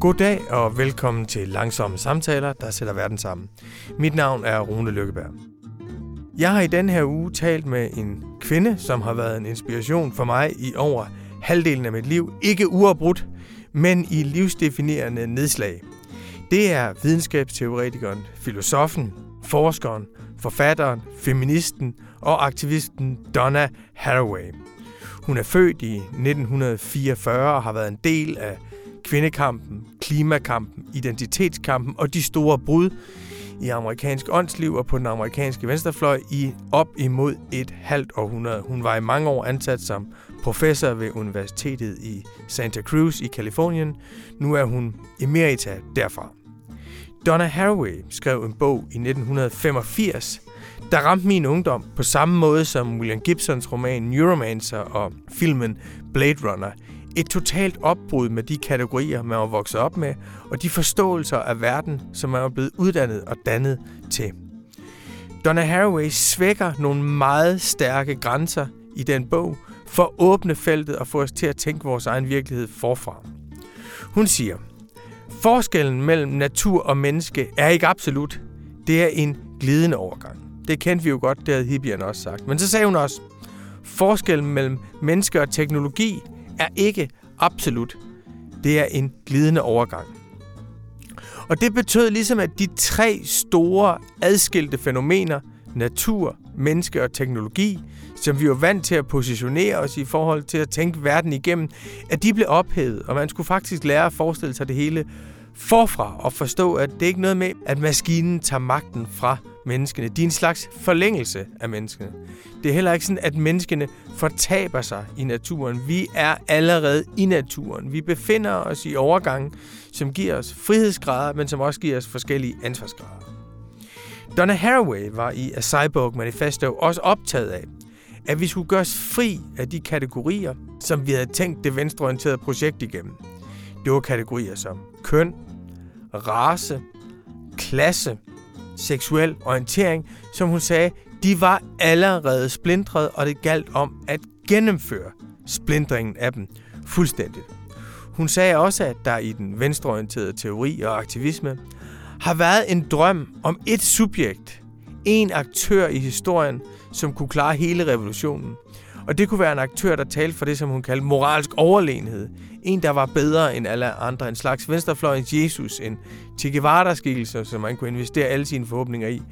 Goddag og velkommen til Langsomme Samtaler, der sætter verden sammen. Mit navn er Rune Lykkeberg. Jeg har i den her uge talt med en kvinde, som har været en inspiration for mig i over halvdelen af mit liv. Ikke uafbrudt, men i livsdefinerende nedslag. Det er videnskabsteoretikeren, filosofen, forskeren, forfatteren, feministen og aktivisten Donna Haraway. Hun er født i 1944 og har været en del af kvindekampen, klimakampen, identitetskampen og de store brud i amerikansk åndsliv og på den amerikanske venstrefløj i op imod et halvt århundrede. Hun var i mange år ansat som professor ved Universitetet i Santa Cruz i Kalifornien. Nu er hun emerita derfra. Donna Haraway skrev en bog i 1985, der ramte min ungdom på samme måde som William Gibsons roman Neuromancer og filmen Blade Runner. Et totalt opbrud med de kategorier, man var vokset op med, og de forståelser af verden, som man var blevet uddannet og dannet til. Donna Haraway svækker nogle meget stærke grænser i den bog, for at åbne feltet og få os til at tænke vores egen virkelighed forfra. Hun siger, forskellen mellem natur og menneske er ikke absolut. Det er en glidende overgang. Det kendte vi jo godt, det havde hippierne også sagt. Men så sagde hun også, forskellen mellem menneske og teknologi er ikke absolut. Det er en glidende overgang. Og det betød ligesom, at de tre store adskilte fænomener, natur, menneske og teknologi, som vi var vant til at positionere os i forhold til at tænke verden igennem, at de blev ophævet, og man skulle faktisk lære at forestille sig det hele forfra og forstå, at det ikke er noget med, at maskinen tager magten fra menneskene. De er en slags forlængelse af menneskene. Det er heller ikke sådan, at menneskene fortaber sig i naturen. Vi er allerede i naturen. Vi befinder os i overgangen, som giver os frihedsgrader, men som også giver os forskellige ansvarsgrader. Donna Haraway var i A Cyborg Manifesto også optaget af, at vi skulle gøres fri af de kategorier, som vi havde tænkt det venstreorienterede projekt igennem. Det var kategorier som køn, race, klasse, seksuel orientering, som hun sagde, de var allerede splindret, og det galt om at gennemføre splindringen af dem fuldstændigt. Hun sagde også, at der i den venstreorienterede teori og aktivisme har været en drøm om et subjekt, en aktør i historien, som kunne klare hele revolutionen. Og det kunne være en aktør, der talte for det, som hun kaldte moralsk overlegenhed. En, der var bedre end alle andre. En slags venstrefløjens Jesus. En Che Guevara-skikkelse, som man kunne investere alle sine forhåbninger i.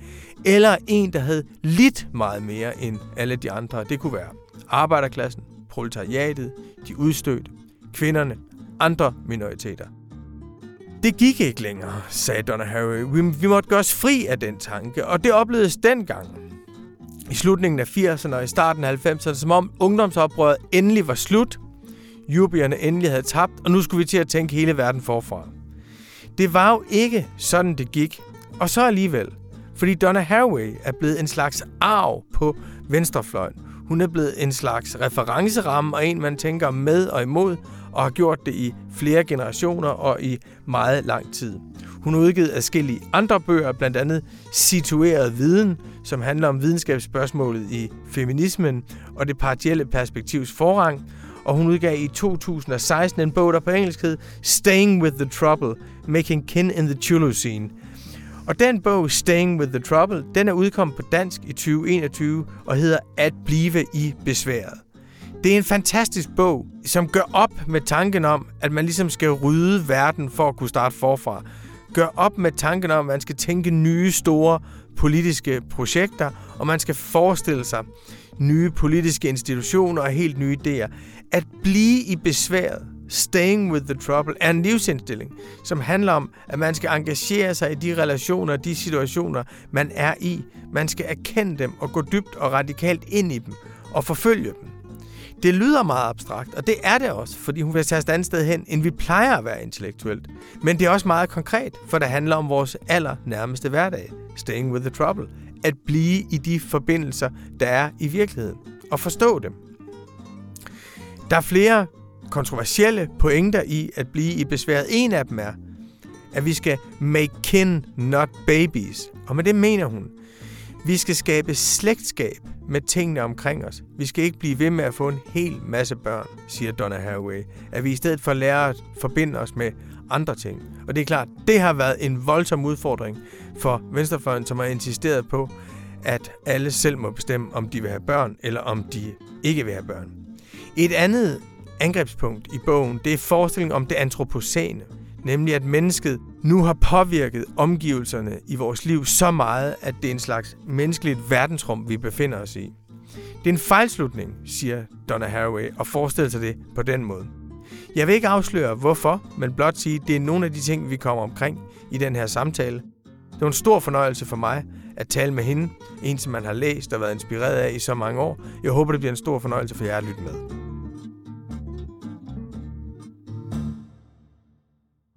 Eller en, der havde lidt meget mere end alle de andre. Det kunne være arbejderklassen, proletariatet, de udstødte, kvinderne, andre minoriteter. Det gik ikke længere, sagde Donna Harry. Vi, vi måtte gøre os fri af den tanke, og det oplevedes dengang i slutningen af 80'erne og i starten af 90'erne, som om ungdomsoprøret endelig var slut, jubierne endelig havde tabt, og nu skulle vi til at tænke hele verden forfra. Det var jo ikke sådan, det gik. Og så alligevel. Fordi Donna Haraway er blevet en slags arv på venstrefløjen. Hun er blevet en slags referenceramme og en, man tænker med og imod, og har gjort det i flere generationer og i meget lang tid. Hun har udgivet adskillige andre bøger, blandt andet Situeret Viden, som handler om videnskabsspørgsmålet i feminismen og det partielle perspektivs forrang. Og hun udgav i 2016 en bog, der på engelsk hed Staying with the Trouble, Making Kin in the Chulu-scene. Og den bog, Staying with the Trouble, den er udkommet på dansk i 2021 og hedder At blive i besværet. Det er en fantastisk bog, som gør op med tanken om, at man ligesom skal rydde verden for at kunne starte forfra. Gør op med tanken om, at man skal tænke nye store politiske projekter, og man skal forestille sig nye politiske institutioner og helt nye idéer. At blive i besværet, Staying with the Trouble, er en livsindstilling, som handler om, at man skal engagere sig i de relationer og de situationer, man er i. Man skal erkende dem og gå dybt og radikalt ind i dem og forfølge dem. Det lyder meget abstrakt, og det er det også, fordi hun vil tage et andet sted hen, end vi plejer at være intellektuelt. Men det er også meget konkret, for det handler om vores allernærmeste hverdag. Staying with the trouble. At blive i de forbindelser, der er i virkeligheden. Og forstå dem. Der er flere kontroversielle pointer i at blive i besværet. En af dem er, at vi skal make kin, not babies. Og med det mener hun, Vi skal skabe slægtskab med tingene omkring os. Vi skal ikke blive ved med at få en hel masse børn, siger Donna Haraway. At vi i stedet for lærer at forbinde os med andre ting. Og det er klart, det har været en voldsom udfordring for Venstrefløjen, som har insisteret på, at alle selv må bestemme, om de vil have børn, eller om de ikke vil have børn. Et andet angrebspunkt i bogen, det er forestillingen om det antropocene. Nemlig at mennesket nu har påvirket omgivelserne i vores liv så meget, at det er en slags menneskeligt verdensrum, vi befinder os i. Det er en fejlslutning, siger Donna Haraway, og forestiller sig det på den måde. Jeg vil ikke afsløre hvorfor, men blot sige, at det er nogle af de ting, vi kommer omkring i den her samtale. Det var en stor fornøjelse for mig at tale med hende, en som man har læst og været inspireret af i så mange år. Jeg håber, det bliver en stor fornøjelse for jer at lytte med.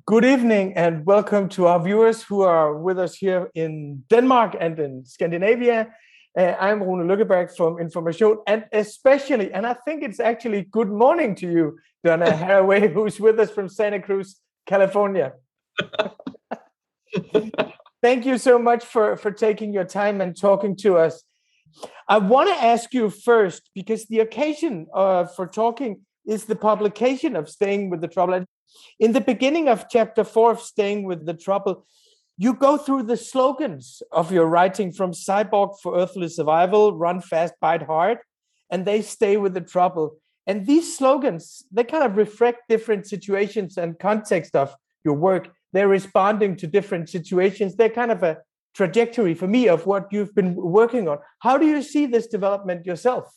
Good evening and welcome to our viewers who are with us here in Denmark and in Scandinavia. Uh, I'm Rune Lykkeberg from Information, and especially, and I think it's actually good morning to you, Donna Haraway, who's with us from Santa Cruz, California. Thank you so much for, for taking your time and talking to us. I want to ask you first, because the occasion uh, for talking is the publication of Staying with the Trouble. In the beginning of chapter four of Staying with the Trouble, you go through the slogans of your writing from Cyborg for Earthly Survival, Run Fast, Bite Hard, and they stay with the trouble. And these slogans, they kind of reflect different situations and context of your work. They're responding to different situations. They're kind of a trajectory for me of what you've been working on. How do you see this development yourself?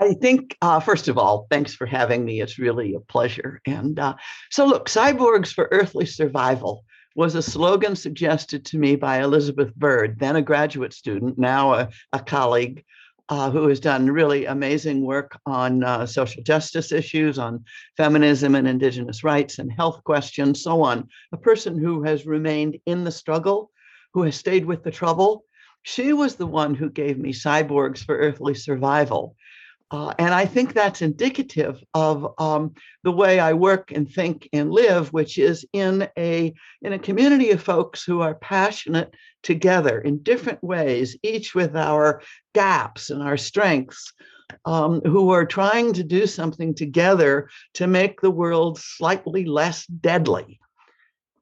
I think, uh, first of all, thanks for having me. It's really a pleasure. And uh, so, look, Cyborgs for Earthly Survival was a slogan suggested to me by Elizabeth Bird, then a graduate student, now a, a colleague. Uh, who has done really amazing work on uh, social justice issues, on feminism and indigenous rights and health questions, so on. A person who has remained in the struggle, who has stayed with the trouble. She was the one who gave me Cyborgs for Earthly Survival uh, and I think that's indicative of um, the way I work and think and live, which is in a in a community of folks who are passionate together in different ways, each with our gaps and our strengths, um, who are trying to do something together to make the world slightly less deadly.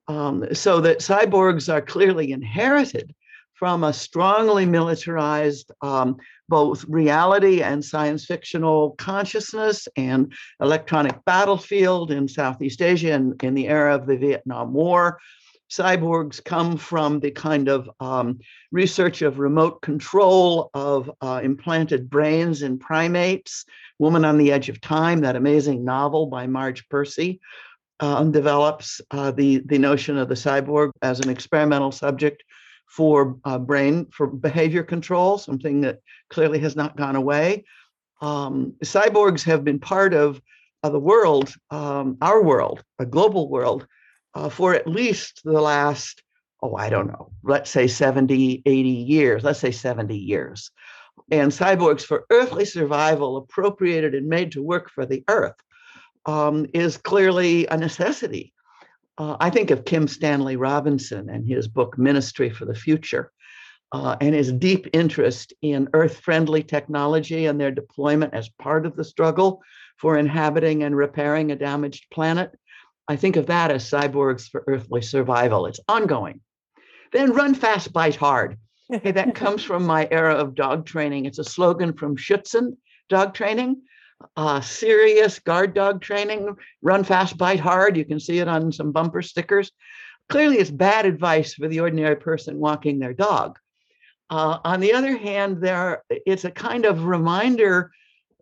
Um, so that cyborgs are clearly inherited from a strongly militarized um, both reality and science fictional consciousness and electronic battlefield in Southeast Asia and in the era of the Vietnam War. Cyborgs come from the kind of um, research of remote control of uh, implanted brains in primates. Woman on the Edge of Time, that amazing novel by Marge Piercy, uh, develops uh, the, the notion of the cyborg as an experimental subject for uh, brain for behavior control, something that clearly has not gone away. Um, cyborgs have been part of, of the world, um, our world, a global world, uh, for at least the last, oh, I don't know, let's say 70, 80 years, let's say 70 years. And cyborgs for earthly survival, appropriated and made to work for the earth, um, is clearly a necessity uh, I think of Kim Stanley Robinson and his book Ministry for the Future, uh, and his deep interest in earth friendly technology and their deployment as part of the struggle for inhabiting and repairing a damaged planet. I think of that as cyborgs for earthly survival. It's ongoing. Then run fast, bite hard. Okay, that comes from my era of dog training. It's a slogan from Schutzhund dog training uh, serious guard dog training, run fast, bite hard. You can see it on some bumper stickers. Clearly, it's bad advice for the ordinary person walking their dog. Uh, on the other hand, there it's a kind of reminder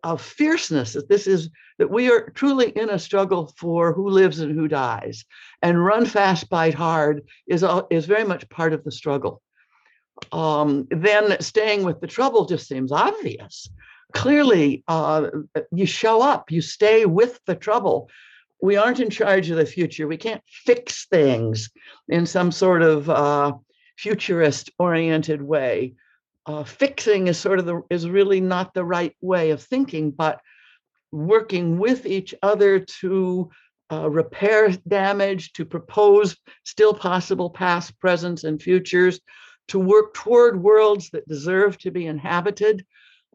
of fierceness that this is that we are truly in a struggle for who lives and who dies. And run fast, bite hard is is very much part of the struggle. Um, then staying with the trouble just seems obvious clearly uh, you show up, you stay with the trouble. We aren't in charge of the future. We can't fix things in some sort of uh, futurist oriented way. Uh, fixing is sort of the is really not the right way of thinking, but working with each other to uh, repair damage, to propose still possible past, presents, and futures, to work toward worlds that deserve to be inhabited.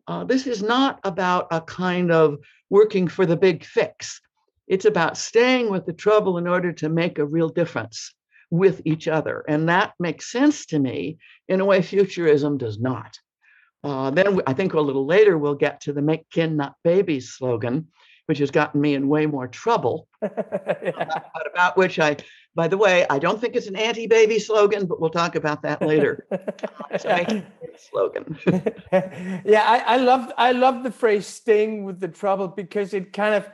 Uh, this is not about a kind of working for the big fix. It's about staying with the trouble in order to make a real difference with each other. And that makes sense to me in a way futurism does not. Uh, then I think a little later we'll get to the make kin not babies slogan, which has gotten me in way more trouble, but about which I, by the way, I don't think it's an anti-baby slogan, but we'll talk about that later. slogan. yeah, I, I love I love the phrase "staying with the trouble" because it kind of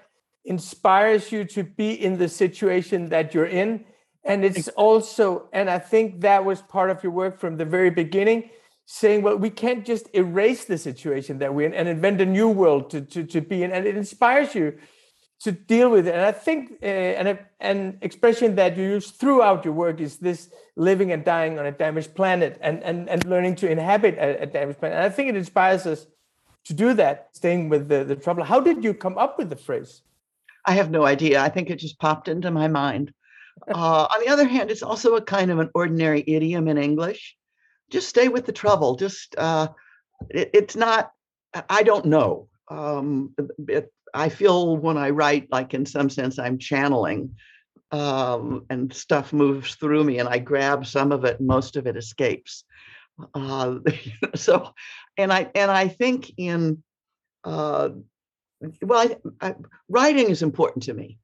inspires you to be in the situation that you're in, and it's also, and I think that was part of your work from the very beginning saying, well, we can't just erase the situation that we're in and invent a new world to, to, to be in. And it inspires you to deal with it. And I think uh, an, an expression that you use throughout your work is this living and dying on a damaged planet and, and, and learning to inhabit a, a damaged planet. And I think it inspires us to do that, staying with the, the trouble. How did you come up with the phrase? I have no idea. I think it just popped into my mind. Uh, on the other hand, it's also a kind of an ordinary idiom in English just stay with the trouble. Just uh, it, it's not. I don't know. Um, it, I feel when I write, like in some sense, I'm channeling, um, and stuff moves through me, and I grab some of it, most of it escapes. Uh, so, and I and I think in, uh, well, I, I, writing is important to me,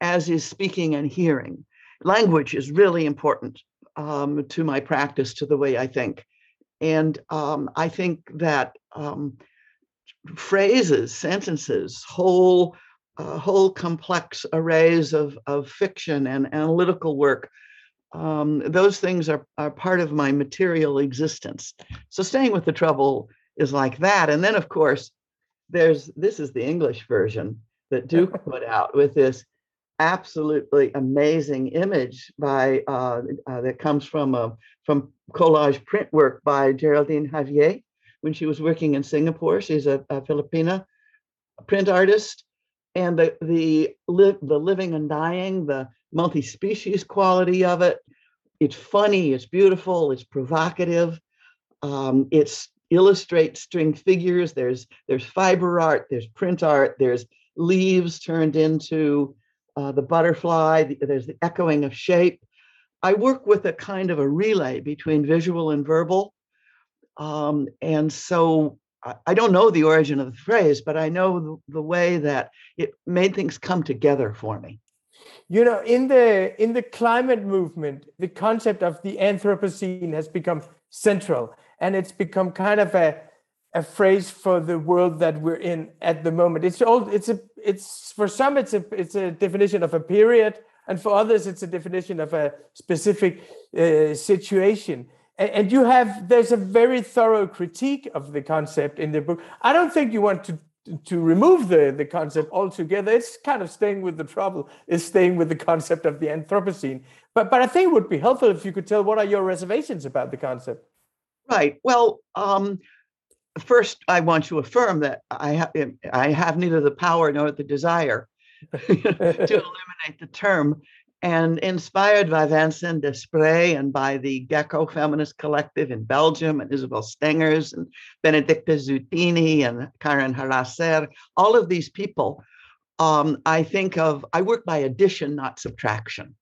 as is speaking and hearing. Language is really important um, to my practice, to the way I think. And um, I think that um, phrases, sentences, whole, uh, whole complex arrays of, of fiction and analytical work, um, those things are, are part of my material existence. So staying with the trouble is like that. And then, of course, there's this is the English version that Duke put out with this absolutely amazing image by uh, uh, that comes from uh, from collage print work by Geraldine Javier when she was working in Singapore. She's a, a Filipina print artist, and the the li- the living and dying, the multi-species quality of it. It's funny. It's beautiful. It's provocative. Um, it's illustrates string figures. There's there's fiber art. There's print art. There's leaves turned into uh, the butterfly, the, there's the echoing of shape. I work with a kind of a relay between visual and verbal. Um, and so I, don't know the origin of the phrase, but I know the, the way that it made things come together for me. You know, in the in the climate movement, the concept of the Anthropocene has become central, and it's become kind of a a phrase for the world that we're in at the moment. It's all it's a it's for some it's a it's a definition of a period, and for others it's a definition of a specific uh, situation. And, you have there's a very thorough critique of the concept in the book. I don't think you want to to remove the, the concept altogether. It's kind of staying with the trouble, is staying with the concept of the Anthropocene. But but I think it would be helpful if you could tell what are your reservations about the concept. Right. Well, um, first, I want to affirm that I have I have neither the power nor the desire to eliminate the term. And inspired by Vinciane Despret and by the Gecko Feminist Collective in Belgium and Isabelle Stengers and Benedikte Zitouni and Karin Harrasser, all of these people, um, I think of, I work by addition, not subtraction.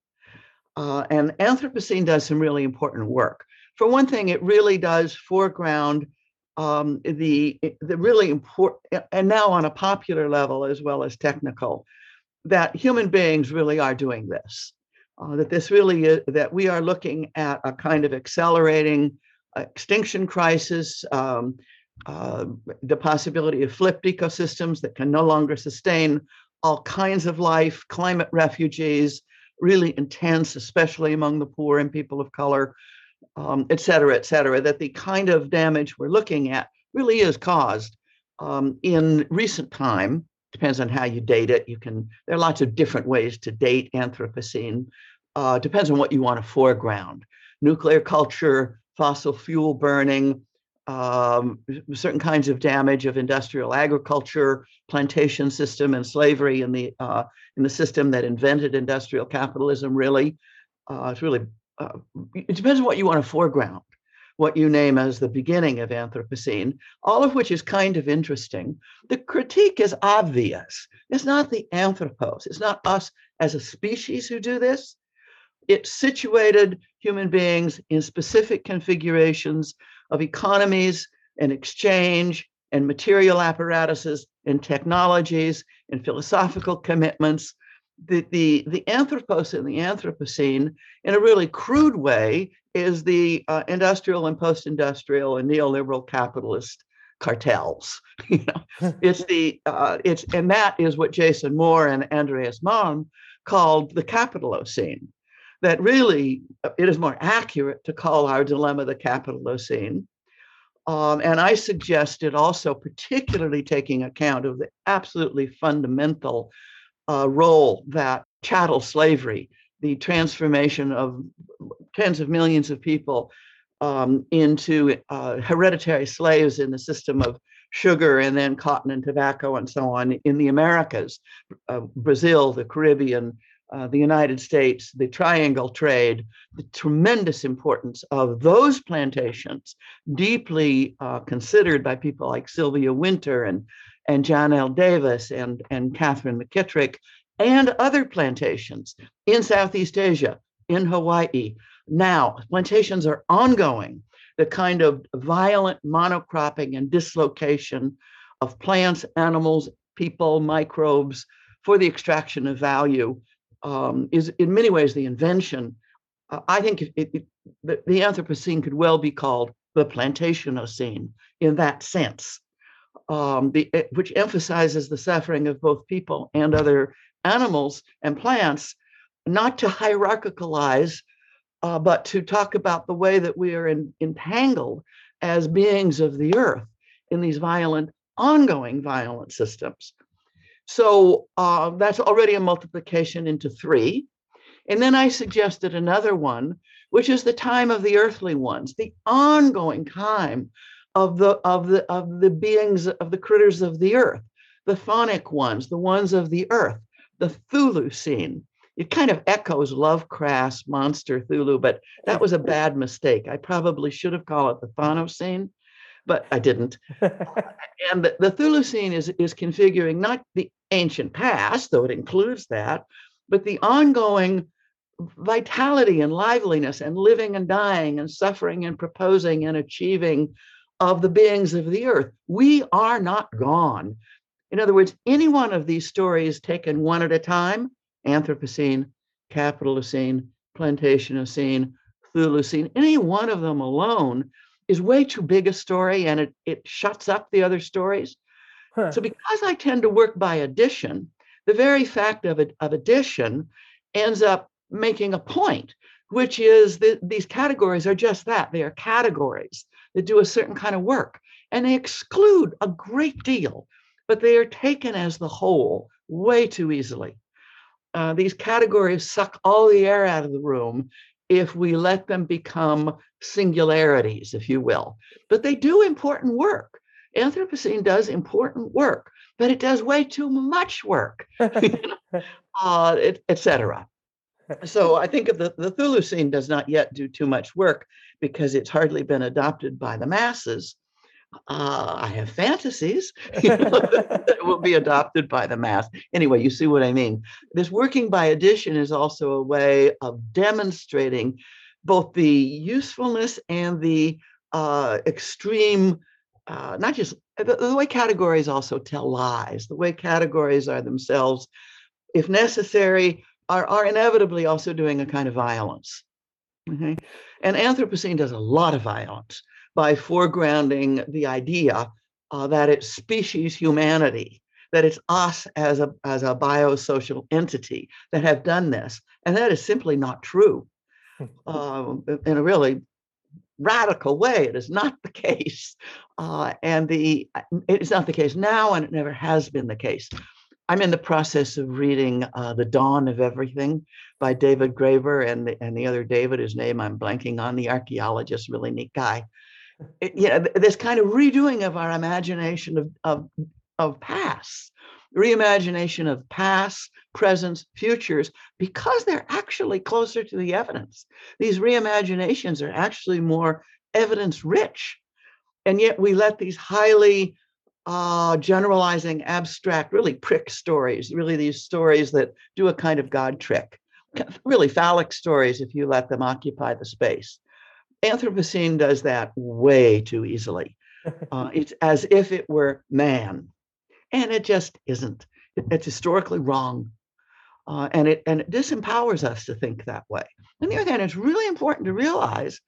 Uh, and Anthropocene does some really important work. For one thing, it really does foreground um, the the really important and now on a popular level as well as technical that human beings really are doing this uh, that this really is that we are looking at a kind of accelerating extinction crisis um, uh, the possibility of flipped ecosystems that can no longer sustain all kinds of life climate refugees really intense especially among the poor and people of color um, et cetera, et cetera, that the kind of damage we're looking at really is caused um, in recent time. Depends on how you date it. You can, there are lots of different ways to date Anthropocene. Uh, depends on what you want to foreground. Nuclear culture, fossil fuel burning, um, certain kinds of damage of industrial agriculture, plantation system, and slavery in the uh, in the system that invented industrial capitalism. Really, uh, it's really uh, it depends on what you want to foreground. What you name as the beginning of Anthropocene, all of which is kind of interesting. The critique is obvious. It's not the anthropos, it's not us as a species who do this. It situated human beings in specific configurations of economies and exchange and material apparatuses and technologies and philosophical commitments. The, the, the anthropos and the Anthropocene, in a really crude way, is the uh, industrial and post-industrial and neoliberal capitalist cartels. you know, it's the uh, it's and that is what Jason Moore and Andreas Malm called the capitalocene. That really uh, it is more accurate to call our dilemma the capitalocene. Um, and I suggested also, particularly taking account of the absolutely fundamental uh, role that chattel slavery, the transformation of tens of millions of people um, into uh, hereditary slaves in the system of sugar and then cotton and tobacco and so on in the Americas, uh, Brazil, the Caribbean, uh, the United States, the triangle trade, the tremendous importance of those plantations, deeply uh, considered by people like Sylvia Wynter and, and John L. Davis and, and Katherine McKittrick, and other plantations in Southeast Asia, in Hawaii. Now, plantations are ongoing. The kind of violent monocropping and dislocation of plants, animals, people, microbes for the extraction of value um, is in many ways the invention. Uh, I think it, it, the, the Anthropocene could well be called the Plantationocene in that sense, um, the, eh, which emphasizes the suffering of both people and other animals and plants, not to hierarchicalize, uh, but to talk about the way that we are in, entangled as beings of the earth in these violent, ongoing violent systems. So uh, that's already a multiplication into three. And then I suggested another one, which is the time of the earthly ones, the ongoing time of the of the of the beings of the critters of the earth, the chthonic ones, the ones of the earth, the Chthulucene. It kind of echoes Lovecraft's monster Cthulhu, but that was a bad mistake. I probably should have called it the Chthonocene but I didn't. and the, the Chthulucene is, is configuring not the ancient past, though it includes that, but the ongoing vitality and liveliness and living and dying and suffering and proposing and achieving of the beings of the earth. We are not gone. In other words, any one of these stories taken one at a time, Anthropocene, Capitalocene, Plantationocene, Chthulucene, any one of them alone is way too big a story and it, it shuts up the other stories. Huh. So because I tend to work by addition, the very fact of, it, of addition ends up making a point, which is that these categories are just that. They are categories that do a certain kind of work and they exclude a great deal, but they are taken as the whole way too easily. Uh, these categories suck all the air out of the room if we let them become singularities, if you will. But they do important work. Anthropocene does important work, but it does way too much work, uh, etc. So I think of the, the Chthulucene does not yet do too much work because it's hardly been adopted by the masses uh, I have fantasies that will be adopted by the mass. Anyway, you see what I mean. This working by addition is also a way of demonstrating both the usefulness and the uh, extreme, uh, not just the, the way categories also tell lies, the way categories are themselves, if necessary, are, are inevitably also doing a kind of violence. Okay? And Anthropocene does a lot of violence by foregrounding the idea uh, that it's species humanity, that it's us as a, as a biosocial entity that have done this. And that is simply not true. Uh, in a really radical way, it is not the case. Uh, and the it is not the case now, and it never has been the case. I'm in the process of reading uh, The Dawn of Everything by David Graeber and the, and the other David, whose name I'm blanking on, the archaeologist, really neat guy you know, this kind of redoing of our imagination of, of, of past, reimagination of past, presents, futures, because they're actually closer to the evidence. These reimaginations are actually more evidence rich. And yet we let these highly uh, generalizing, abstract, really prick stories, really these stories that do a kind of God trick, really phallic stories if you let them occupy the space. Anthropocene does that way too easily. Uh, it's as if it were man, and it just isn't. It's historically wrong, uh, and it and it disempowers us to think that way. On the other hand, it's really important to realize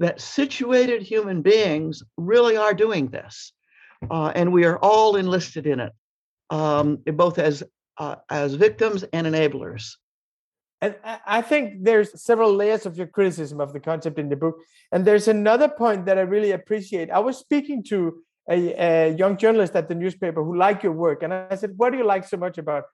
that situated human beings really are doing this uh, and we are all enlisted in it, um, both as uh, as victims and enablers. And I think there's several layers of your criticism of the concept in the book. And there's another point that I really appreciate. I was speaking to a, a young journalist at the newspaper who liked your work, and I said, "What do you like so much about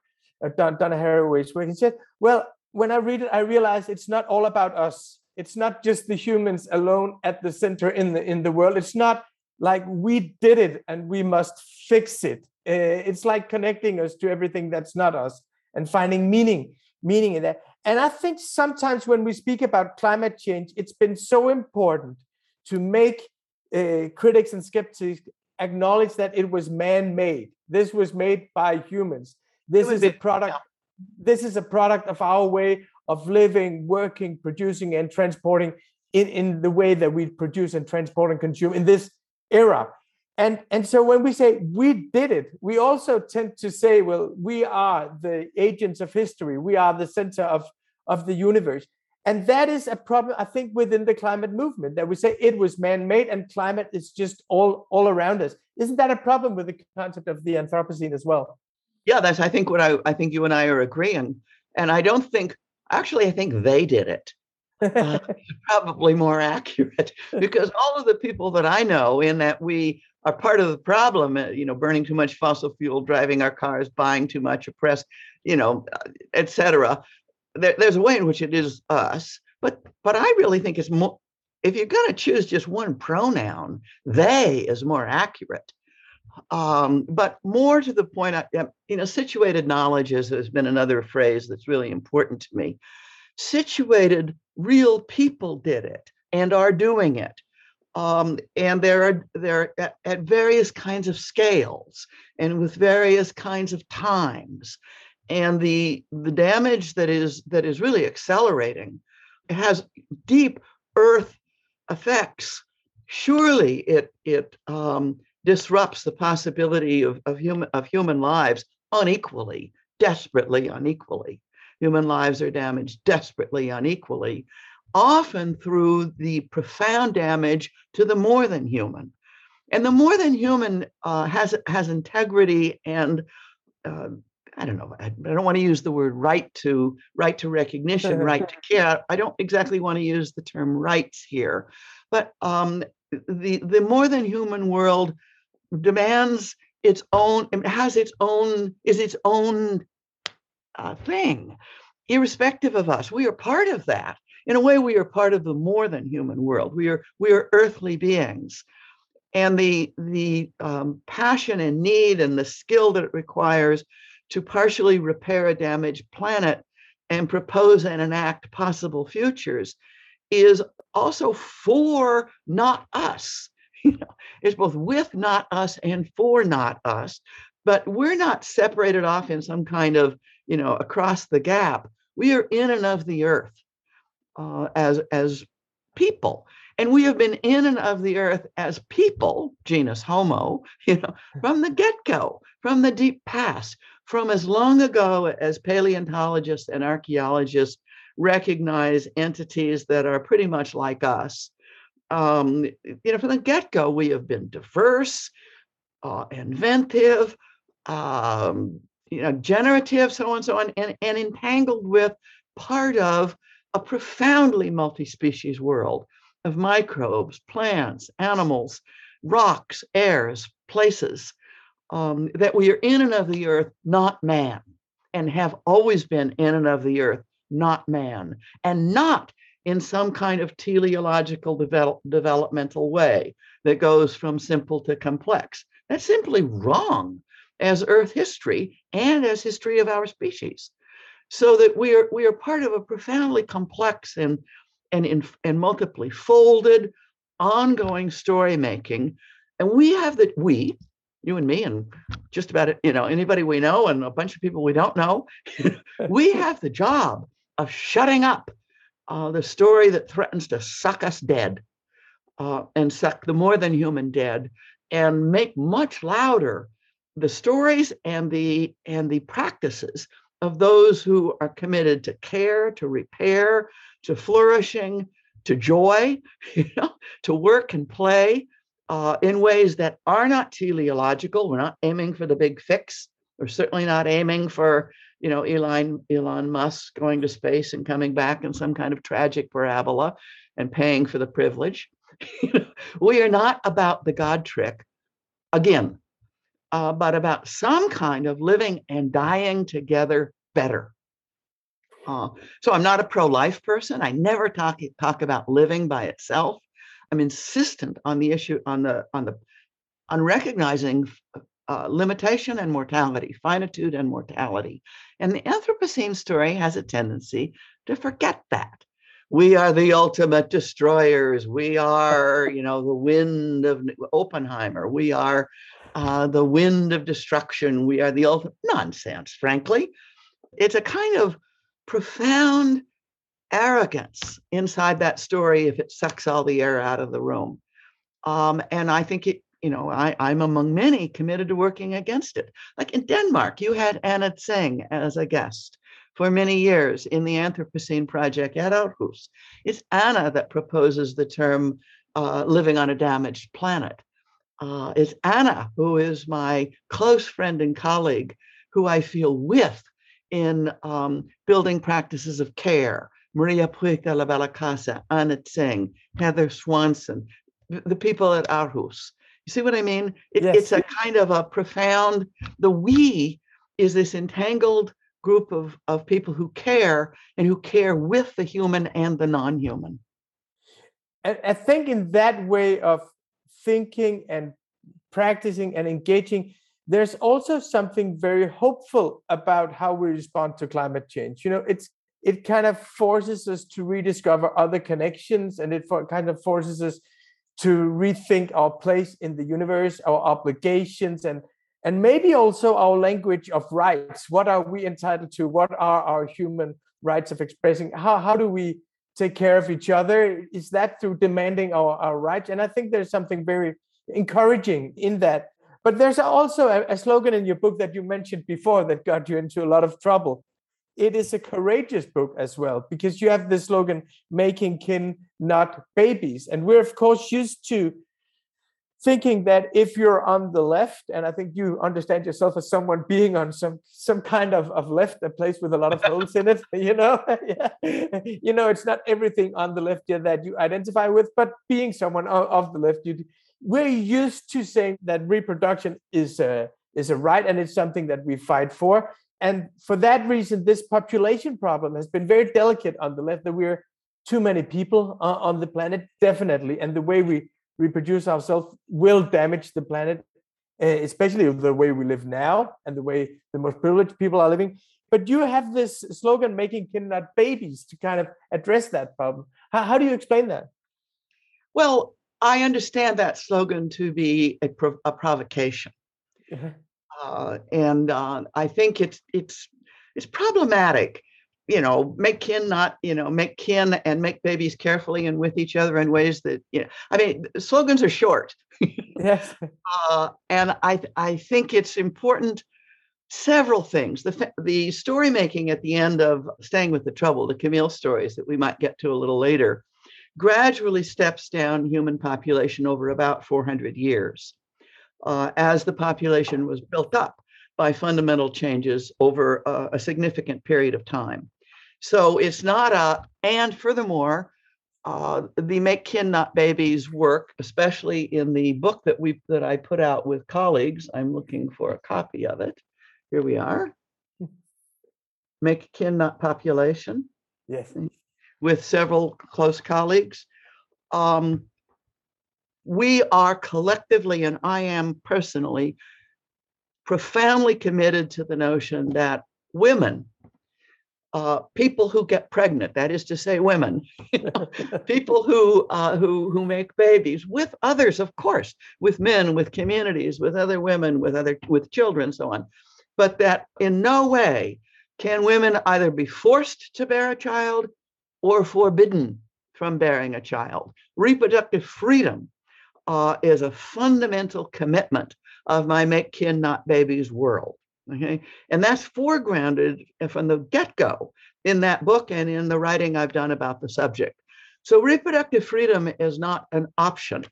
uh, Don, Donna Haraway's work?" He said, "Well, when I read it, I realize it's not all about us. It's not just the humans alone at the center in the in the world. It's not like we did it and we must fix it uh, it's like connecting us to everything that's not us and finding meaning meaning in that and i think sometimes when we speak about climate change it's been so important to make uh, critics and skeptics acknowledge that it was man-made. This was made by humans. This is a product this is a product of our way of living working producing and transporting in, in the way that we produce and transport and consume in this era. And, and so when we say we did it, we also tend to say, well, we are the agents of history, we are the center of, of the universe. And that is a problem, I think, within the climate movement that we say it was man made and climate is just all, all around us. Isn't that a problem with the concept of the Anthropocene as well? Yeah, that's, I think, what I, I think you and I are agreeing. And I don't think, actually, I think they did it uh, probably more accurate because all of the people that I know in that we are part of the problem, uh, you know, burning too much fossil fuel, driving our cars, buying too much, oppressed, you know, uh, etc. There, there's a way in which it is us, but but I really think it's more. If you're going to choose just one pronoun, they is more accurate. Um, but more to the point, you know, situated knowledge is, has been another phrase that's really important to me situated real people did it and are doing it. Um, and they're, they're at, at, various kinds of scales and with various kinds of times. And the, the damage that is, that is really accelerating has deep earth effects. Surely it, it um, disrupts the possibility of, of, human, of human lives unequally, desperately unequally human lives are damaged desperately unequally, often through the profound damage to the more than human. And the more than human uh, has has integrity and uh, I don't know. I, don't want to use the word right to right to recognition, right to care. I don't exactly want to use the term rights here, but um, the the more than human world demands its own. It has its own is its own uh, thing, irrespective of us. We are part of that. In a way, we are part of the more than human world. We are we are earthly beings, and the the um, passion and need and the skill that it requires to partially repair a damaged planet and propose and enact possible futures is also for not us. You know, it's both with not us and for not us, but we're not separated off in some kind of you know, across the gap. We are in and of the earth uh, as as people, and we have been in and of the earth as people, genus Homo, you know, from the get go, from the deep past, from as long ago as paleontologists and archaeologists recognize entities that are pretty much like us. Um, you know, from the get go, we have been diverse, uh, inventive, um, you know, generative, so on and so on, and, and entangled with part of a profoundly multi-species world of microbes, plants, animals, rocks, airs, places um, that we are in and of the earth, not man, and have always been in and of the earth, not man, and not in some kind of teleological develop, developmental way that goes from simple to complex. That's simply wrong as Earth history and as history of our species. So that we are we are part of a profoundly complex and and in, and multiply folded, ongoing story making. And we have the, we, you and me, and just about it, you know, anybody we know and a bunch of people we don't know, we have the job of shutting up uh, the story that threatens to suck us dead uh, and suck the more than human dead and make much louder the stories and the and the practices of those who are committed to care, to repair, to flourishing, to joy, you know, to work and play uh, in ways that are not teleological. We're not aiming for the big fix. We're certainly not aiming for, you know, Elon Elon Musk going to space and coming back in some kind of tragic parabola and paying for the privilege. we are not about the God trick. Again, uh, but about some kind of living and dying together better. Uh, so I'm not a pro-life person. I never talk talk about living by itself. I'm insistent on the issue on the on the on recognizing uh, limitation and mortality, finitude and mortality. And the Anthropocene story has a tendency to forget that. We are the ultimate destroyers. We are, you know, the wind of Oppenheimer. We are uh, the wind of destruction. We are the ultimate nonsense, frankly. It's a kind of profound arrogance inside that story if it sucks all the air out of the room. Um, and I think it, you know, I, I'm among many committed to working against it. Like in Denmark, you had Anna Tsing as a guest for many years in the Anthropocene Project at Aarhus. It's Anna that proposes the term uh, living on a damaged planet uh, is Anna, who is my close friend and colleague, who I feel with in um, building practices of care. Maria Puig de la Bellacasa, Anna Tsing, Heather Swanson, the people at Aarhus. You see what I mean? It, yes. It's a kind of a profound, the we is this entangled group of, of people who care and who care with the human and the non-human. I think in that way of thinking and practicing and engaging, there's also something very hopeful about how we respond to climate change. You know, it's it kind of forces us to rediscover other connections and it for, kind of forces us to rethink our place in the universe, our obligations, and and maybe also our language of rights. What are we entitled to? What are our human rights of expressing? How how do we take care of each other? Is that through demanding our, our rights? And I think there's something very encouraging in that. But there's also a, a slogan in your book that you mentioned before that got you into a lot of trouble. It is a courageous book as well, because you have the slogan, making kin, not babies. And we're, of course, used to thinking that if you're on the left, and I think you understand yourself as someone being on some some kind of, of left, a place with a lot of holes in it, you know, yeah. you know, it's not everything on the left that you identify with, but being someone of, of the left, you we're used to saying that reproduction is a is a right and it's something that we fight for. And for that reason, this population problem has been very delicate on the left. That we're too many people uh, on the planet, definitely, and the way we reproduce ourselves will damage the planet, eh, especially the way we live now and the way the most privileged people are living. But you have this slogan, making kin not babies, to kind of address that problem. How, how do you explain that? Well, I understand that slogan to be a, a provocation. Uh-huh. Uh, and uh, I think it's it's it's problematic you know, make kin not, you know, make kin and make babies carefully and with each other in ways that, you know, I mean, slogans are short. yes. Uh, and I, I think it's important. Several things. The the story making at the end of Staying with the Trouble, the Camille stories that we might get to a little later, gradually steps down human population over about 400 years, uh, as the population was built up by fundamental changes over a, a significant period of time. So it's not a, and furthermore, uh, the Make Kin Not Babies work, especially in the book that we that I put out with colleagues. I'm looking for a copy of it. Here we are. Make Kin Not Population. Yes. With several close colleagues. Um, we are collectively, and I am personally, profoundly committed to the notion that women uh, people who get pregnant, that is to say, women, you know, people who uh, who who make babies with others, of course, with men, with communities, with other women, with other with children, so on, but that in no way can women either be forced to bear a child or forbidden from bearing a child. Reproductive freedom uh, is a fundamental commitment of my make kin not babies world. Okay. And that's foregrounded from the get go in that book and in the writing I've done about the subject. So reproductive freedom is not an option.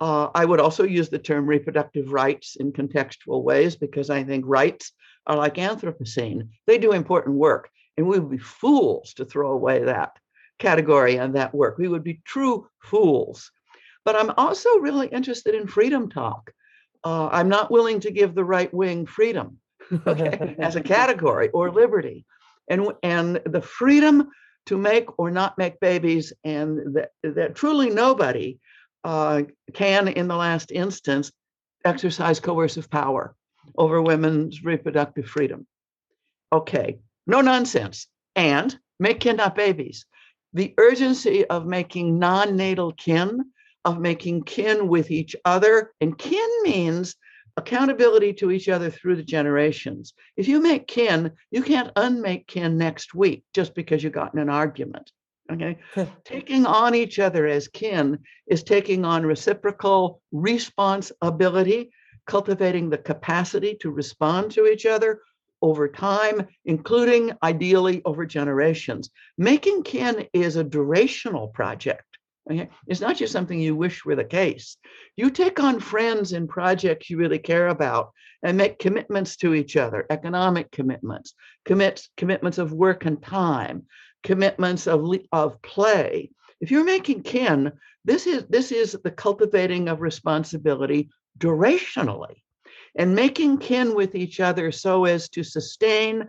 Uh, I would also use the term reproductive rights in contextual ways because I think rights are like Anthropocene. They do important work, and we would be fools to throw away that category and that work. We would be true fools. But I'm also really interested in freedom talk. Uh, I'm not willing to give the right wing freedom okay, as a category or liberty. And, and the freedom to make or not make babies, and that, that truly nobody uh, can, in the last instance, exercise coercive power over women's reproductive freedom. Okay, no nonsense. And make kin not babies. The urgency of making non natal kin, of making kin with each other, and kin means accountability to each other through the generations. If you make kin, you can't unmake kin next week just because you got in an argument. Okay. taking on each other as kin is taking on reciprocal responsibility, cultivating the capacity to respond to each other over time, including ideally over generations. Making kin is a durational project. Okay? It's not just something you wish were the case. You take on friends in projects you really care about and make commitments to each other, economic commitments, commits, commitments of work and time, commitments of, of play. If you're making kin, this is this is the cultivating of responsibility durationally and making kin with each other so as to sustain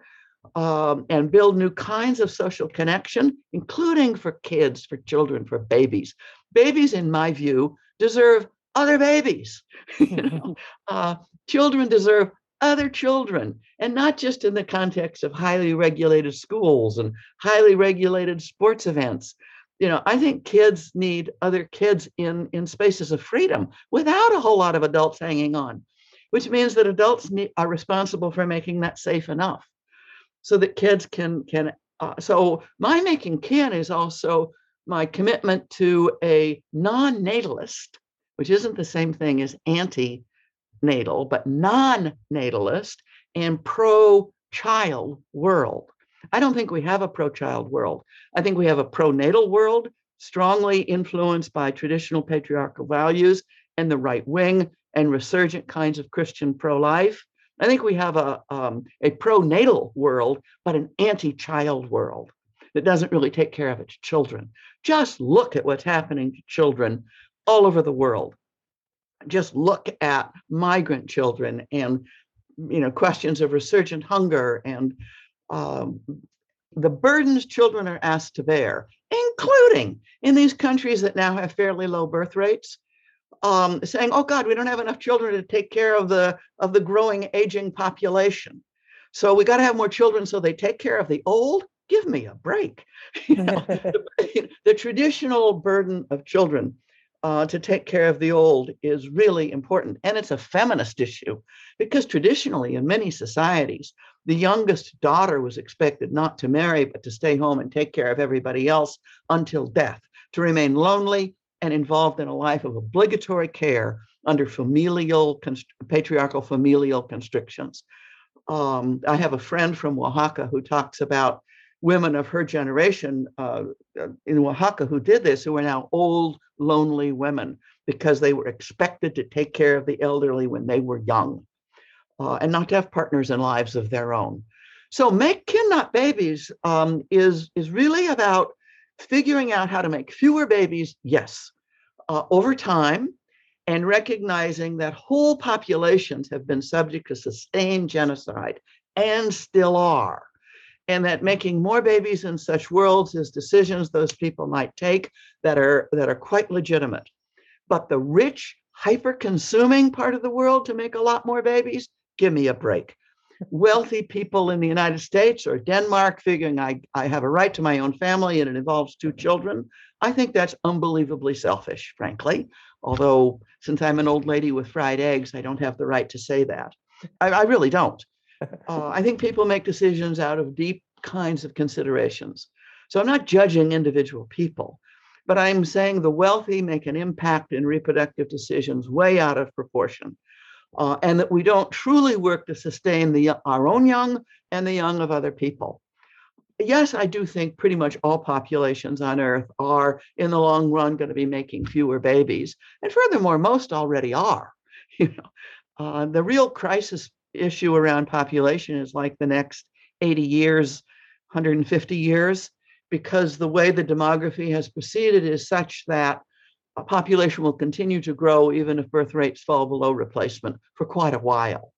um, and build new kinds of social connection, including for kids, for children, for babies. Babies, in my view, deserve other babies. you know? uh, children deserve other children, and not just in the context of highly regulated schools and highly regulated sports events. You know, I think kids need other kids in, in spaces of freedom without a whole lot of adults hanging on, which means that adults need, are responsible for making that safe enough so that kids can can uh, so my making kin is also my commitment to a non-natalist which isn't the same thing as anti-natal but non-natalist and pro-child world. I don't think we have a pro-child world. I think we have a pro-natal world strongly influenced by traditional patriarchal values and the right wing and resurgent kinds of christian pro-life I think we have a, um, a pro-natal world, but an anti-child world that doesn't really take care of its children. Just look at what's happening to children all over the world. Just look at migrant children and you know questions of resurgent hunger and um, the burdens children are asked to bear, including in these countries that now have fairly low birth rates um, saying, "Oh God, we don't have enough children to take care of the of the growing aging population, so we got to have more children so they take care of the old." Give me a break. you know, the, the, traditional burden of children uh, to take care of the old is really important, and it's a feminist issue because traditionally, in many societies, the youngest daughter was expected not to marry but to stay home and take care of everybody else until death, to remain lonely, and involved in a life of obligatory care under familial, patriarchal familial constrictions. Um, I have a friend from Oaxaca who talks about women of her generation uh, in Oaxaca who did this, who are now old, lonely women because they were expected to take care of the elderly when they were young uh, and not to have partners and lives of their own. So, Make Kin Not Babies um, is, is really about figuring out how to make fewer babies, yes, uh, over time, and recognizing that whole populations have been subject to sustained genocide and still are. And that making more babies in such worlds is decisions those people might take that are that are quite legitimate. But the rich, hyper-consuming part of the world to make a lot more babies, give me a break. wealthy people in the United States or Denmark figuring I, I have a right to my own family and it involves two children. I think that's unbelievably selfish, frankly. Although, since I'm an old lady with fried eggs, I don't have the right to say that. I, I really don't. Uh, I think people make decisions out of deep kinds of considerations. So I'm not judging individual people, but I'm saying the wealthy make an impact in reproductive decisions way out of proportion. Uh, and that we don't truly work to sustain the, our own young and the young of other people. Yes, I do think pretty much all populations on Earth are, in the long run, going to be making fewer babies. And furthermore, most already are. You know, uh, the real crisis issue around population is like the next 80 years, 150 years, because the way the demography has proceeded is such that a population will continue to grow even if birth rates fall below replacement for quite a while.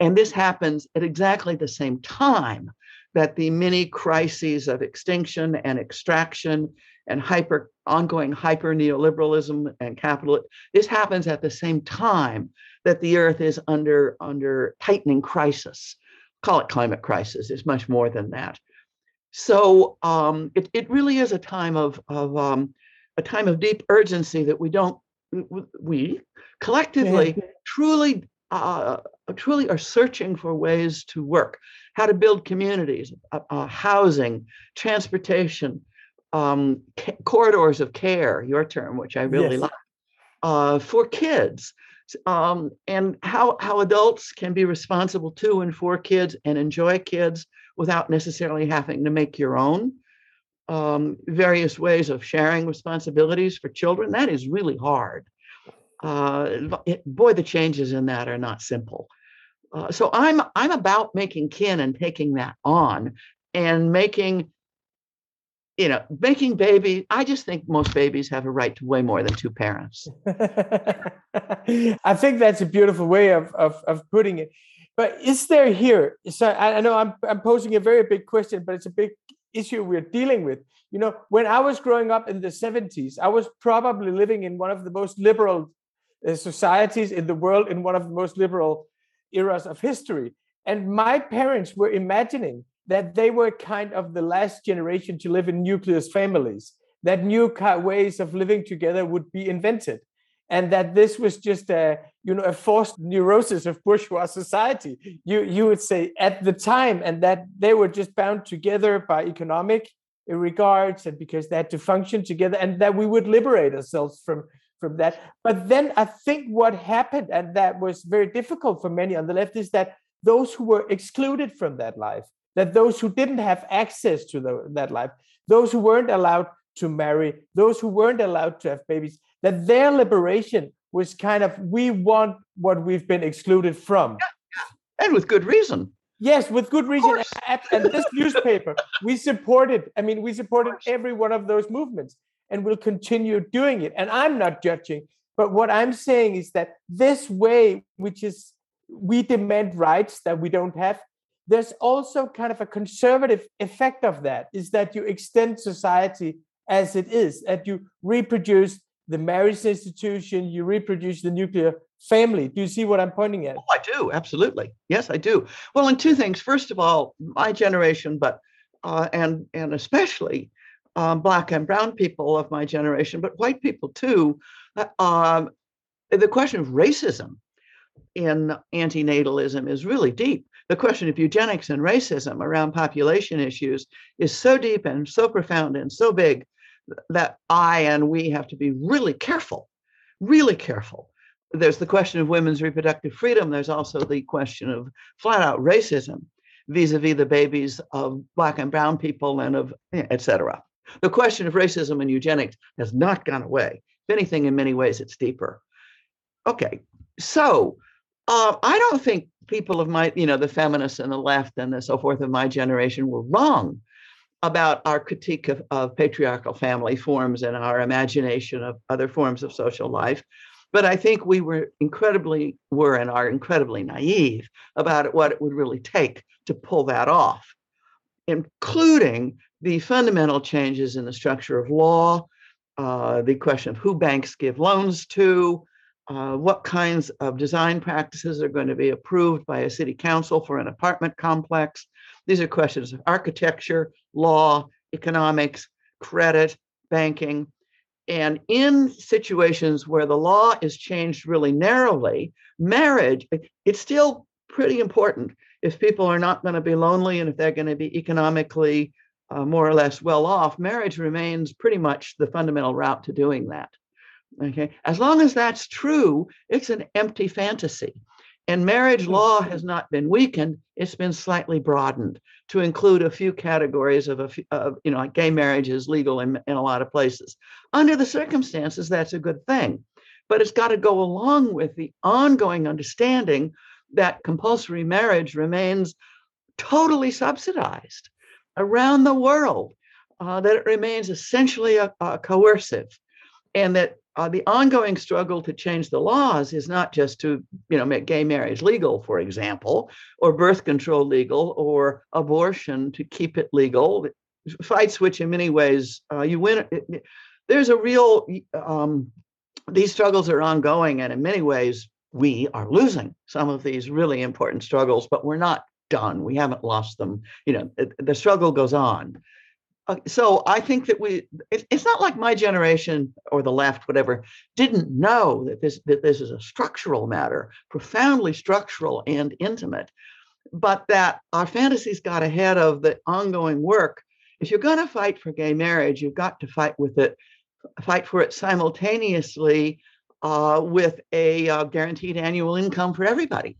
And this happens at exactly the same time that the many crises of extinction and extraction and hyper ongoing hyper neoliberalism and capital this happens at the same time that the earth is under under tightening crisis call it climate crisis it's much more than that so um, it, it really is a time of, of um, a time of deep urgency that we don't we collectively yeah. truly uh, truly are searching for ways to work how to build communities uh, uh, housing transportation um, ca- corridors of care your term which i really yes. like uh, for kids um, and how how adults can be responsible to and for kids and enjoy kids without necessarily having to make your own um, various ways of sharing responsibilities for children. That is really hard. Uh, it, boy, the changes in that are not simple. Uh, so I'm I'm about making kin and taking that on and making you know making baby i just think most babies have a right to way more than two parents i think that's a beautiful way of, of, of putting it but is there here? So I, I know I'm I'm posing a very big question, but it's a big issue we're dealing with. You know, when I was growing up in the 70s, I was probably living in one of the most liberal Uh, societies in the world, in one of the most liberal eras of history. And my parents were imagining that they were kind of the last generation to live in nucleus families, that new ways of living together would be invented and that this was just a you know a forced neurosis of bourgeois society you you would say at the time and that they were just bound together by economic regards and because they had to function together and that we would liberate ourselves from from that but then i think what happened and that was very difficult for many on the left is that those who were excluded from that life that those who didn't have access to the, that life those who weren't allowed to marry those who weren't allowed to have babies that their liberation was kind of we want what we've been excluded from. Yeah, yeah. And with good reason. Yes, with good reason. And, and this newspaper, we supported, I mean, we supported every one of those movements and we'll continue doing it. And I'm not judging, but what I'm saying is that this way, which is we demand rights that we don't have, there's also kind of a conservative effect of that, is that you extend society as it is, that you reproduce the marriage institution, you reproduce the nuclear family. Do you see what I'm pointing at? Oh, I do, absolutely. Yes, I do. Well, and two things. First of all, my generation, but uh, and and especially um, black and brown people of my generation, but white people too. Uh, um, the question of racism in antinatalism is really deep. The question of eugenics and racism around population issues is so deep and so profound and so big that I and we have to be really careful, really careful. There's the question of women's reproductive freedom. There's also the question of flat out racism vis-a-vis the babies of black and brown people and of etc. The question of racism and eugenics has not gone away. If anything, in many ways, it's deeper. Okay, so uh, I don't think people of my, you know, the feminists and the left and the so forth of my generation were wrong about our critique of, of patriarchal family forms and our imagination of other forms of social life. But I think we were incredibly, were and are incredibly naive about what it would really take to pull that off, including the fundamental changes in the structure of law, uh, the question of who banks give loans to, uh, what kinds of design practices are going to be approved by a city council for an apartment complex. These are questions of architecture, law, economics, credit, banking. And in situations where the law is changed really narrowly, marriage, it's still pretty important if people are not going to be lonely and if they're going to be economically uh, more or less well off, marriage remains pretty much the fundamental route to doing that. Okay, as long as that's true, it's an empty fantasy. And marriage law has not been weakened, it's been slightly broadened to include a few categories of, a few, of you know, like gay marriage is legal in, in a lot of places. Under the circumstances, that's a good thing. But it's got to go along with the ongoing understanding that compulsory marriage remains totally subsidized around the world, uh, that it remains essentially a, a coercive, and that uh, the ongoing struggle to change the laws is not just to you know make gay marriage legal for example or birth control legal or abortion to keep it legal. Fights which in many ways uh, you win there's a real um, these struggles are ongoing and in many ways we are losing some of these really important struggles but we're not done we haven't lost them you know the struggle goes on uh, so I think that we it, it's not like my generation or the left, whatever, didn't know that this that this is a structural matter, profoundly structural and intimate, but that our fantasies got ahead of the ongoing work. If you're going to fight for gay marriage, you've got to fight with it, fight for it simultaneously uh, with a uh, guaranteed annual income for everybody.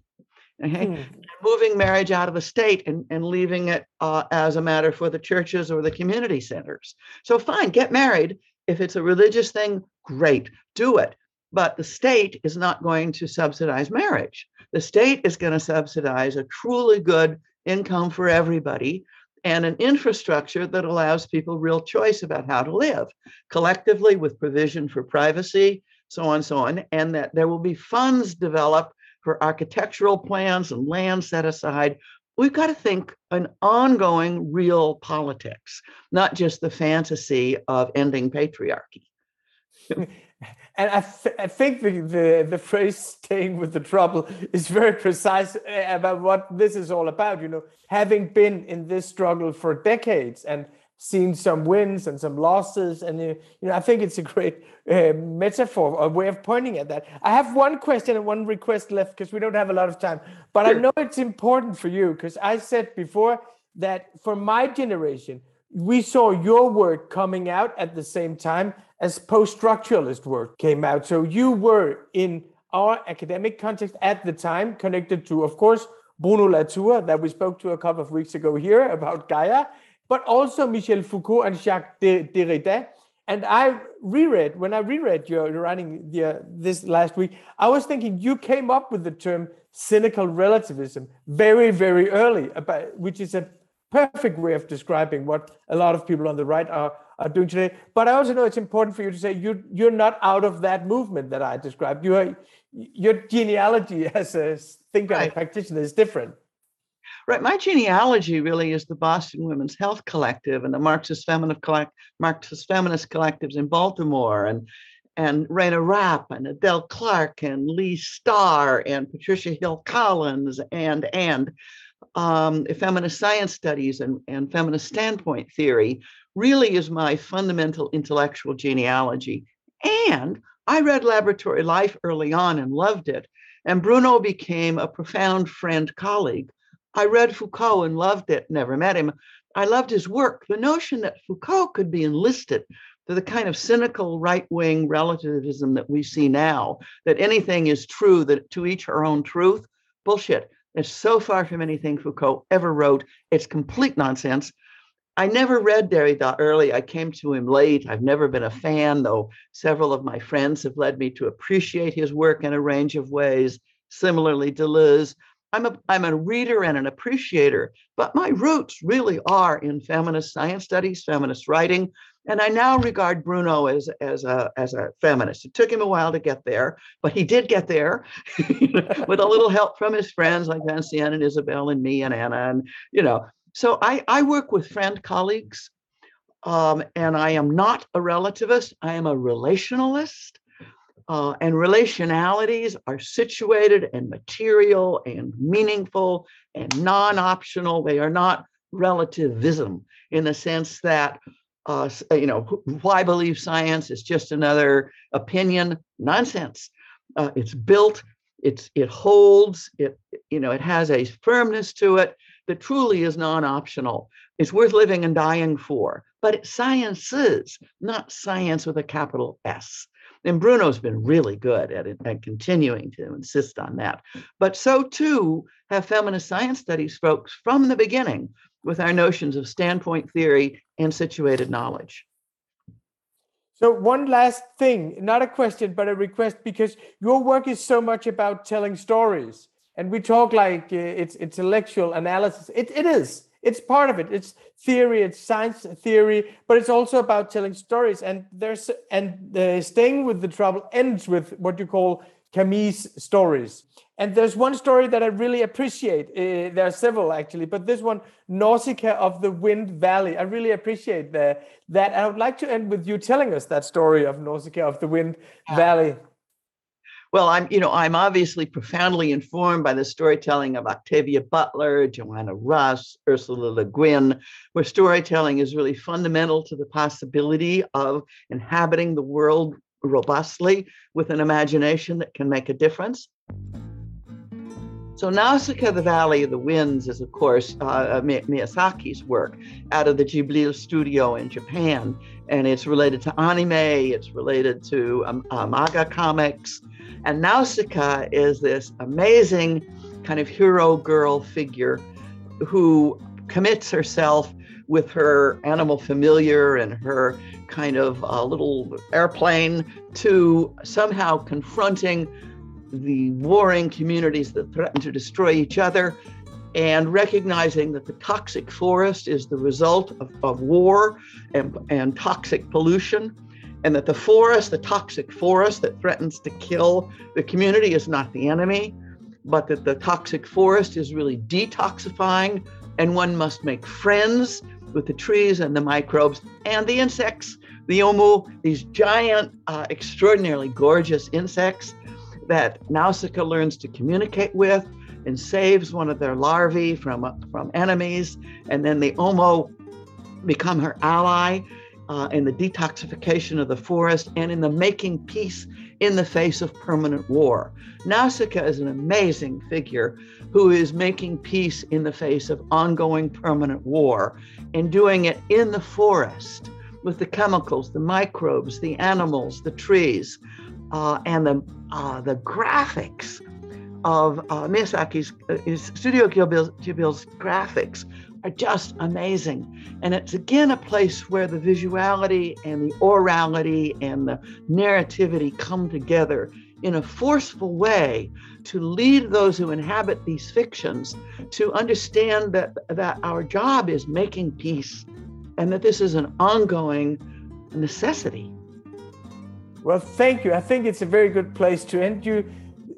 Okay? Hmm. Moving marriage out of the state and, and leaving it uh, as a matter for the churches or the community centers. So, fine, get married. If it's a religious thing, great, do it. But the state is not going to subsidize marriage. The state is going to subsidize a truly good income for everybody and an infrastructure that allows people real choice about how to live collectively with provision for privacy, so on, so on, and that there will be funds developed for architectural plans and land set aside. We've got to think an ongoing real politics, not just the fantasy of ending patriarchy. and I, th- I think the, the, the phrase staying with the trouble is very precise eh, about what this is all about. You know, having been in this struggle for decades and seen some wins and some losses and you know i think it's a great uh, metaphor a way of pointing at that. I have one question and one request left because we don't have a lot of time but sure. i know it's important for you because i said before that for my generation we saw your work coming out at the same time as post-structuralist work came out. So you were in our academic context at the time connected to of course bruno latour that we spoke to a couple of weeks ago here about gaia but also Michel Foucault and Jacques Derrida. And I reread, when I reread your writing the, this last week, I was thinking you came up with the term cynical relativism very, very early, about, which is a perfect way of describing what a lot of people on the right are, are doing today. But I also know it's important for you to say you, you're not out of that movement that I described. You are, your genealogy as a thinker right. and practitioner is different. Right. My genealogy really is the Boston Women's Health Collective and the Marxist Feminist, collect, Marxist Feminist collectives in Baltimore and and Rayna Rapp and Adele Clarke and Leigh Star and Patricia Hill Collins and and um, feminist science studies and, and feminist standpoint theory really is my fundamental intellectual genealogy. And I read Laboratory Life early on and loved it. And Bruno became a profound friend colleague I read Foucault and loved it, never met him. I loved his work. The notion that Foucault could be enlisted to the kind of cynical right wing relativism that we see now, that anything is true, that to each her own truth, bullshit. It's so far from anything Foucault ever wrote. It's complete nonsense. I never read Derrida early. I came to him late. I've never been a fan, though several of my friends have led me to appreciate his work in a range of ways. Similarly, Deleuze. I'm a I'm a reader and an appreciator, but my roots really are in feminist science studies, feminist writing, and I now regard Bruno as as a as a feminist. It took him a while to get there, but he did get there with a little help from his friends like Vinciane and Isabelle and me and Anna and you know. So I I work with friend colleagues, um, and I am not a relativist. I am a relationalist. Uh, and relationalities are situated and material and meaningful and non optional. They are not relativism in the sense that, uh, you know, why believe science is just another opinion. Nonsense. Uh, it's built, it's, it holds, it, you know, it has a firmness to it that truly is non optional. It's worth living and dying for. But it's sciences, not science with a capital S. And Bruno's been really good at it continuing to insist on that. But so too have feminist science studies folks from the beginning with our notions of standpoint theory and situated knowledge. So one last thing, not a question, but a request, because your work is so much about telling stories, and we talk like uh, it's intellectual analysis. It, it is it's part of it it's theory it's science theory but it's also about telling stories and there's and uh, staying with the trouble ends with what you call Camille stories and there's one story that I really appreciate. Uh, there are several actually, but this one, Nausicaa of the Wind Valley, I really appreciate the, that. I would like to end with you telling us that story of Nausicaa of the Wind Valley. Well, I'm, you know, I'm obviously profoundly informed by the storytelling of Octavia Butler, Joanna Russ, Ursula Le Guin, where storytelling is really fundamental to the possibility of inhabiting the world robustly with an imagination that can make a difference. So Nausicaa, the Valley of the Winds, is of course uh, Miyazaki's work out of the Ghibli studio in Japan, and it's related to anime. It's related to um, uh, manga comics. And Nausicaa is this amazing kind of hero girl figure who commits herself with her animal familiar and her kind of uh, little airplane to somehow confronting the warring communities that threaten to destroy each other and recognizing that the toxic forest is the result of, of war and, and toxic pollution and that the forest, the toxic forest that threatens to kill the community, is not the enemy, but that the toxic forest is really detoxifying, and one must make friends with the trees and the microbes and the insects, the Ohmu, these giant, uh, extraordinarily gorgeous insects that Nausicaa learns to communicate with and saves one of their larvae from, uh, from enemies, and then the Ohmu become her ally uh, in the detoxification of the forest and in the making peace in the face of permanent war. Nausicaa is an amazing figure who is making peace in the face of ongoing permanent war and doing it in the forest with the chemicals, the microbes, the animals, the trees, uh, and the, uh, the graphics of uh, Miyazaki's uh, Studio Ghibli's graphics are just amazing. And it's again a place where the visuality and the orality and the narrativity come together in a forceful way to lead those who inhabit these fictions to understand that, that our job is making peace and that this is an ongoing necessity. Well, thank you. I think it's a very good place to end. You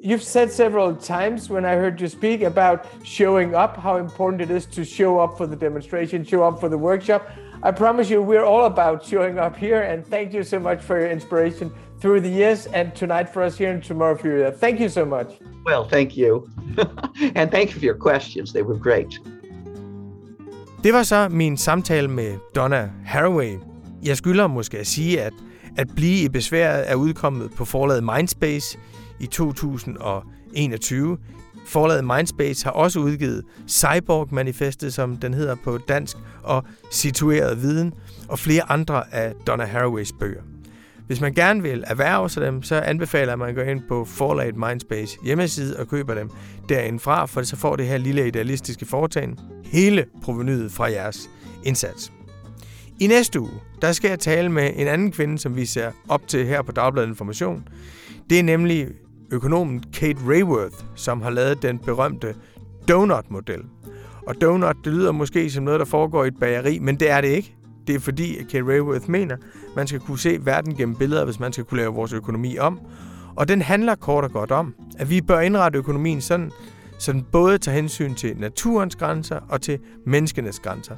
you've said several times when I heard you speak about showing up, how important it is to show up for the demonstration, show up for the workshop. I promise you, we're all about showing up here. And thank you so much for your inspiration through the years and tonight for us here and tomorrow for you. Thank you so much. Well, thank you. and thank you for your questions. They were great. Det var så min samtale med Donna Haraway. Jeg skylder måske at sige, at at blive i besværet er udkommet på forlaget Mindspace – i 2021. Forlaget Mindspace har også udgivet Cyborg-manifestet, som den hedder på dansk, og Situeret Viden, og flere andre af Donna Haraways bøger. Hvis man gerne vil erhverve sig dem, så anbefaler jeg, at man går ind på forlaget Mindspace hjemmeside og køber dem derindfra, for så får det her lille idealistiske foretagende hele provenyet fra jeres indsats. I næste uge, der skal jeg tale med en anden kvinde, som vi ser op til her på Dagbladet Information. Det er nemlig økonomen Kate Rayworth, som har lavet den berømte donut-model. Og donut, det lyder måske som noget, der foregår i et bageri, men det er det ikke. Det er fordi, at Kate Rayworth mener, at man skal kunne se verden gennem billeder, hvis man skal kunne lave vores økonomi om. Og den handler kort og godt om, at vi bør indrette økonomien sådan, så den både tager hensyn til naturens grænser og til menneskenes grænser.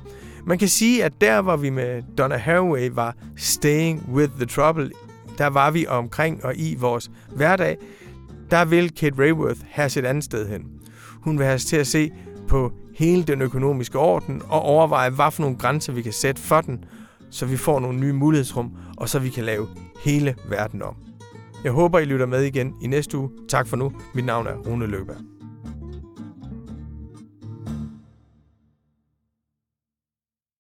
Man kan sige, at der hvor vi med Donna Haraway var staying with the trouble der var vi omkring og i vores hverdag, der vil Kate Rayworth have sit andet sted hen. Hun vil have os til at se på hele den økonomiske orden og overveje, hvad for nogle grænser vi kan sætte for den, så vi får nogle nye mulighedsrum, og så vi kan lave hele verden om. Jeg håber, I lytter med igen i næste uge. Tak for nu. Mit navn er Rune Løberg.